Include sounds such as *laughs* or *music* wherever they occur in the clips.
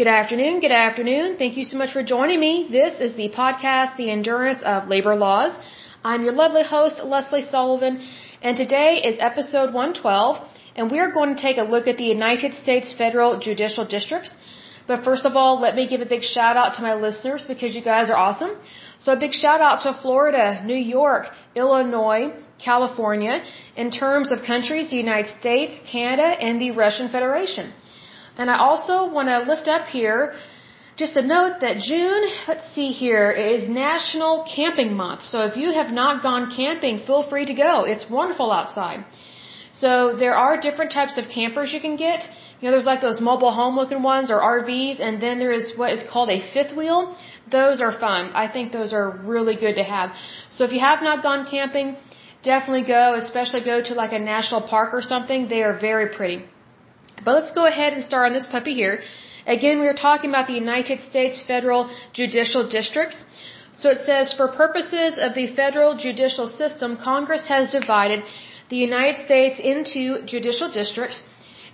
Good afternoon. Good afternoon. Thank you so much for joining me. This is the podcast, The Endurance of Labor Laws. I'm your lovely host, Lesley Sullivan, and today is episode 112, and we are going to take a look at the United States Federal Judicial Districts. But first of all, let me give a big shout out to my listeners because you guys are awesome. So a big shout out to Florida, New York, Illinois, California, in terms of countries, the United States, Canada, and the Russian Federation. And I also want to lift up here just a note that June, let's see here, is National Camping Month. So if you have not gone camping, feel free to go. It's wonderful outside. So there are different types of campers you can get. You know, there's like those mobile home looking ones or RVs, and then there is what is called a fifth wheel. Those are fun. I think those are really good to have. So if you have not gone camping, definitely go, especially go to like a national park or something. They are very pretty. But let's go ahead and start on this puppy here. Again, we are talking about the United States federal judicial districts. So it says, for purposes of the federal judicial system, Congress has divided the United States into judicial districts.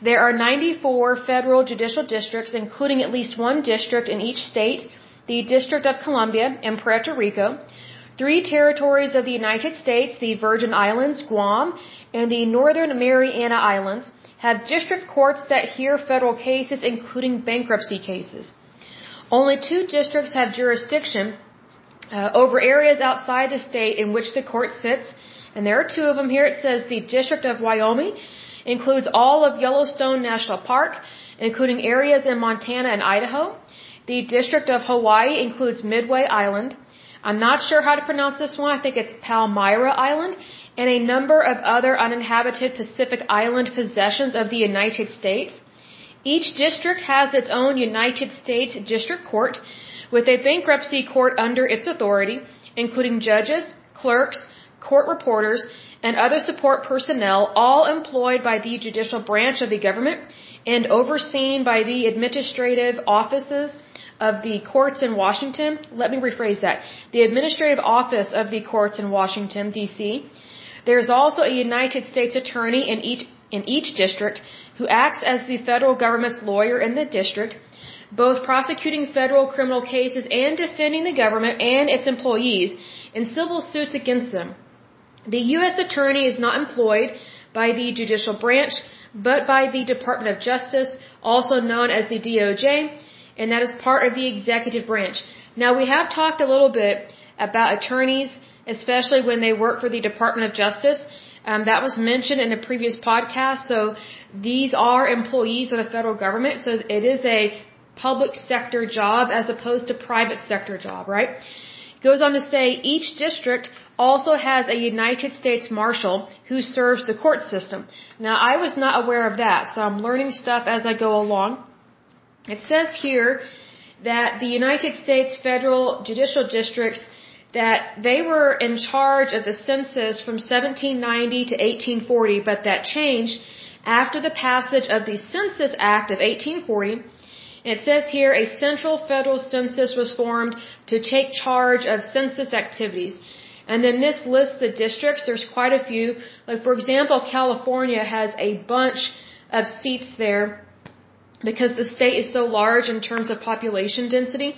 There are 94 federal judicial districts, including at least one district in each state, the District of Columbia and Puerto Rico, three territories of the United States, the Virgin Islands, Guam, and the Northern Mariana Islands, have district courts that hear federal cases, including bankruptcy cases. Only two districts have jurisdiction uh, over areas outside the state in which the court sits, and there are two of them here. It says the District of Wyoming includes all of Yellowstone National Park, including areas in Montana and Idaho. The District of Hawaii includes Midway Island. I'm not sure how to pronounce this one. I think it's Palmyra Island and a number of other uninhabited Pacific Island possessions of the United States. Each district has its own United States District Court with a bankruptcy court under its authority, including judges, clerks, court reporters, and other support personnel, all employed by the judicial branch of the government and overseen by the administrative offices of the courts in Washington. Let me rephrase that. The administrative office of the courts in Washington, D.C., there is also a United States attorney in each, in each district who acts as the federal government's lawyer in the district, both prosecuting federal criminal cases and defending the government and its employees in civil suits against them. The U.S. attorney is not employed by the judicial branch, but by the Department of Justice, also known as the DOJ, and that is part of the executive branch. Now we have talked a little bit about attorneys especially when they work for the Department of Justice. Um, that was mentioned in a previous podcast. So these are employees of the federal government. So it is a public sector job as opposed to private sector job, right? It goes on to say each district also has a United States Marshal who serves the court system. Now I was not aware of that, so I'm learning stuff as I go along. It says here that the United States federal judicial districts that they were in charge of the census from 1790 to 1840, but that changed after the passage of the Census Act of 1840. It says here a central federal census was formed to take charge of census activities. And then this lists the districts. There's quite a few. Like, for example, California has a bunch of seats there because the state is so large in terms of population density.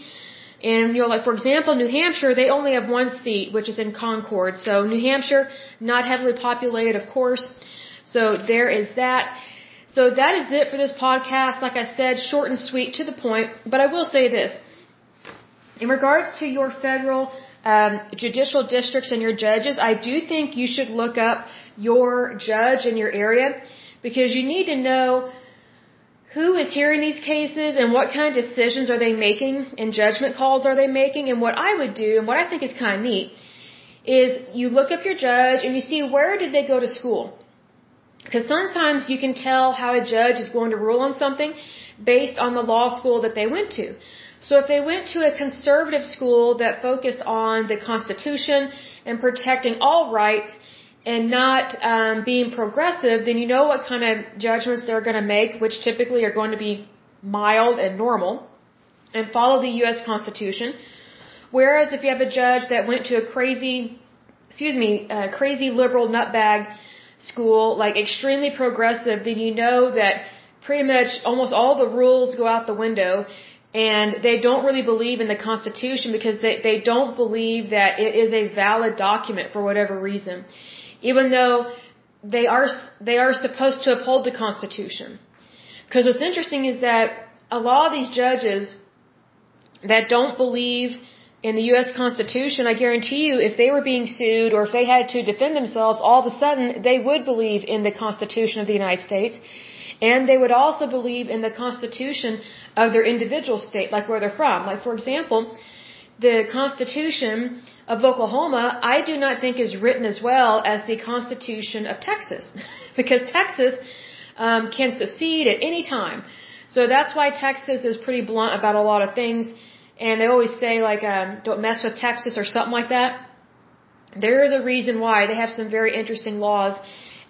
And you know, like for example, New Hampshire, they only have one seat, which is in Concord. So New Hampshire, not heavily populated, of course. So there is that. So that is it for this podcast. Like I said, short and sweet, to the point. But I will say this: in regards to your federal um, judicial districts and your judges, I do think you should look up your judge in your area because you need to know who is hearing these cases and what kind of decisions are they making and judgment calls are they making and what I would do and what I think is kind of neat is you look up your judge and you see where did they go to school because sometimes you can tell how a judge is going to rule on something based on the law school that they went to. So if they went to a conservative school that focused on the Constitution and protecting all rights, and not um, being progressive, then you know what kind of judgments they're going to make, which typically are going to be mild and normal, and follow the U.S. Constitution. Whereas if you have a judge that went to a crazy, excuse me, a crazy liberal nutbag school, like extremely progressive, then you know that pretty much almost all the rules go out the window. and they don't really believe in the Constitution because they, they don't believe that it is a valid document for whatever reason. Even though they are, they are supposed to uphold the Constitution. Because what's interesting is that a lot of these judges that don't believe in the U.S. Constitution, I guarantee you, if they were being sued or if they had to defend themselves, all of a sudden they would believe in the Constitution of the United States and they would also believe in the constitution of their individual state, like where they're from. Like, for example, the constitution of Oklahoma, I do not think is written as well as the constitution of Texas, *laughs* because Texas um, can secede at any time. So that's why Texas is pretty blunt about a lot of things, and they always say like, um, "Don't mess with Texas" or something like that. There is a reason why they have some very interesting laws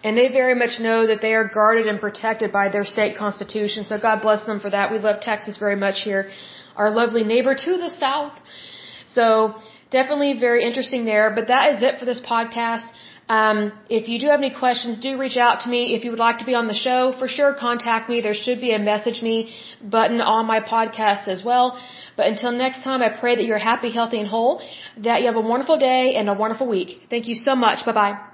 and they very much know that they are guarded and protected by their state constitution. So God bless them for that. We love Texas very much here, our lovely neighbor to the south. So definitely very interesting there. But that is it for this podcast. Um, if you do have any questions, do reach out to me. If you would like to be on the show, for sure, contact me. There should be a message me button on my podcast as well. But until next time, I pray that you're happy, healthy, and whole, that you have a wonderful day and a wonderful week. Thank you so much. Bye bye.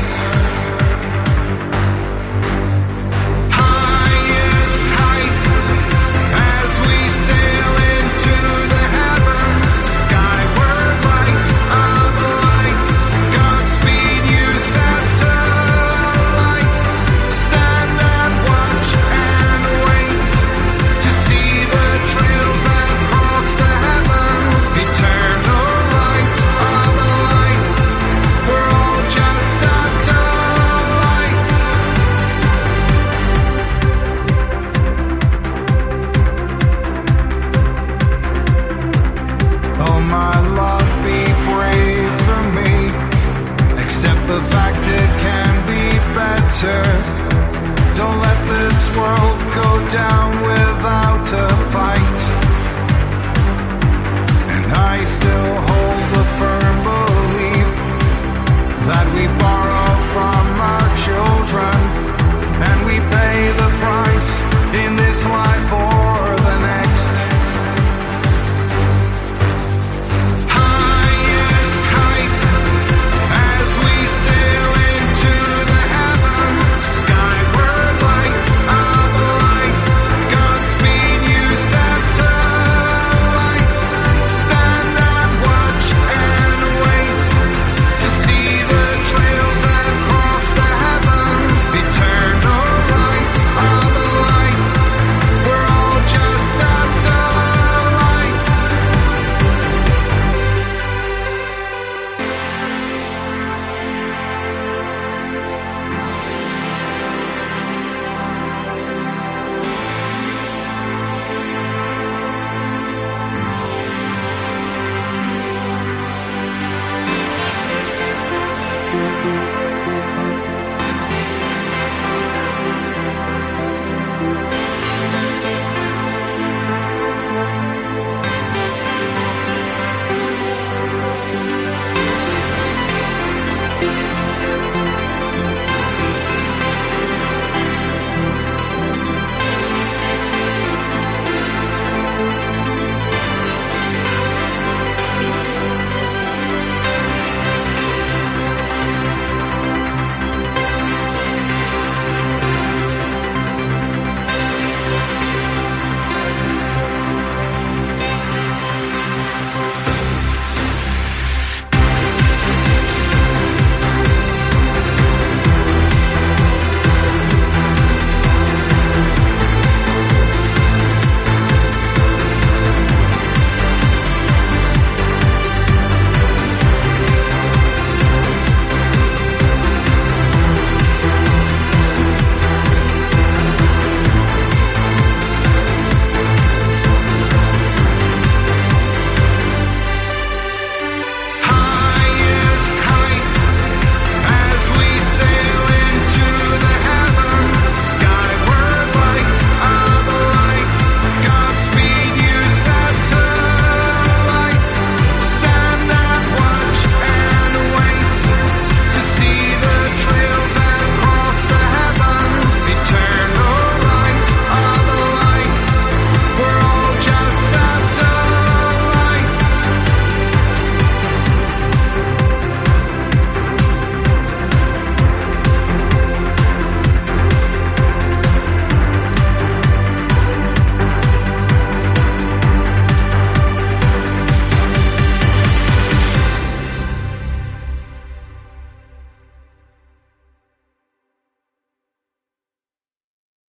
And I still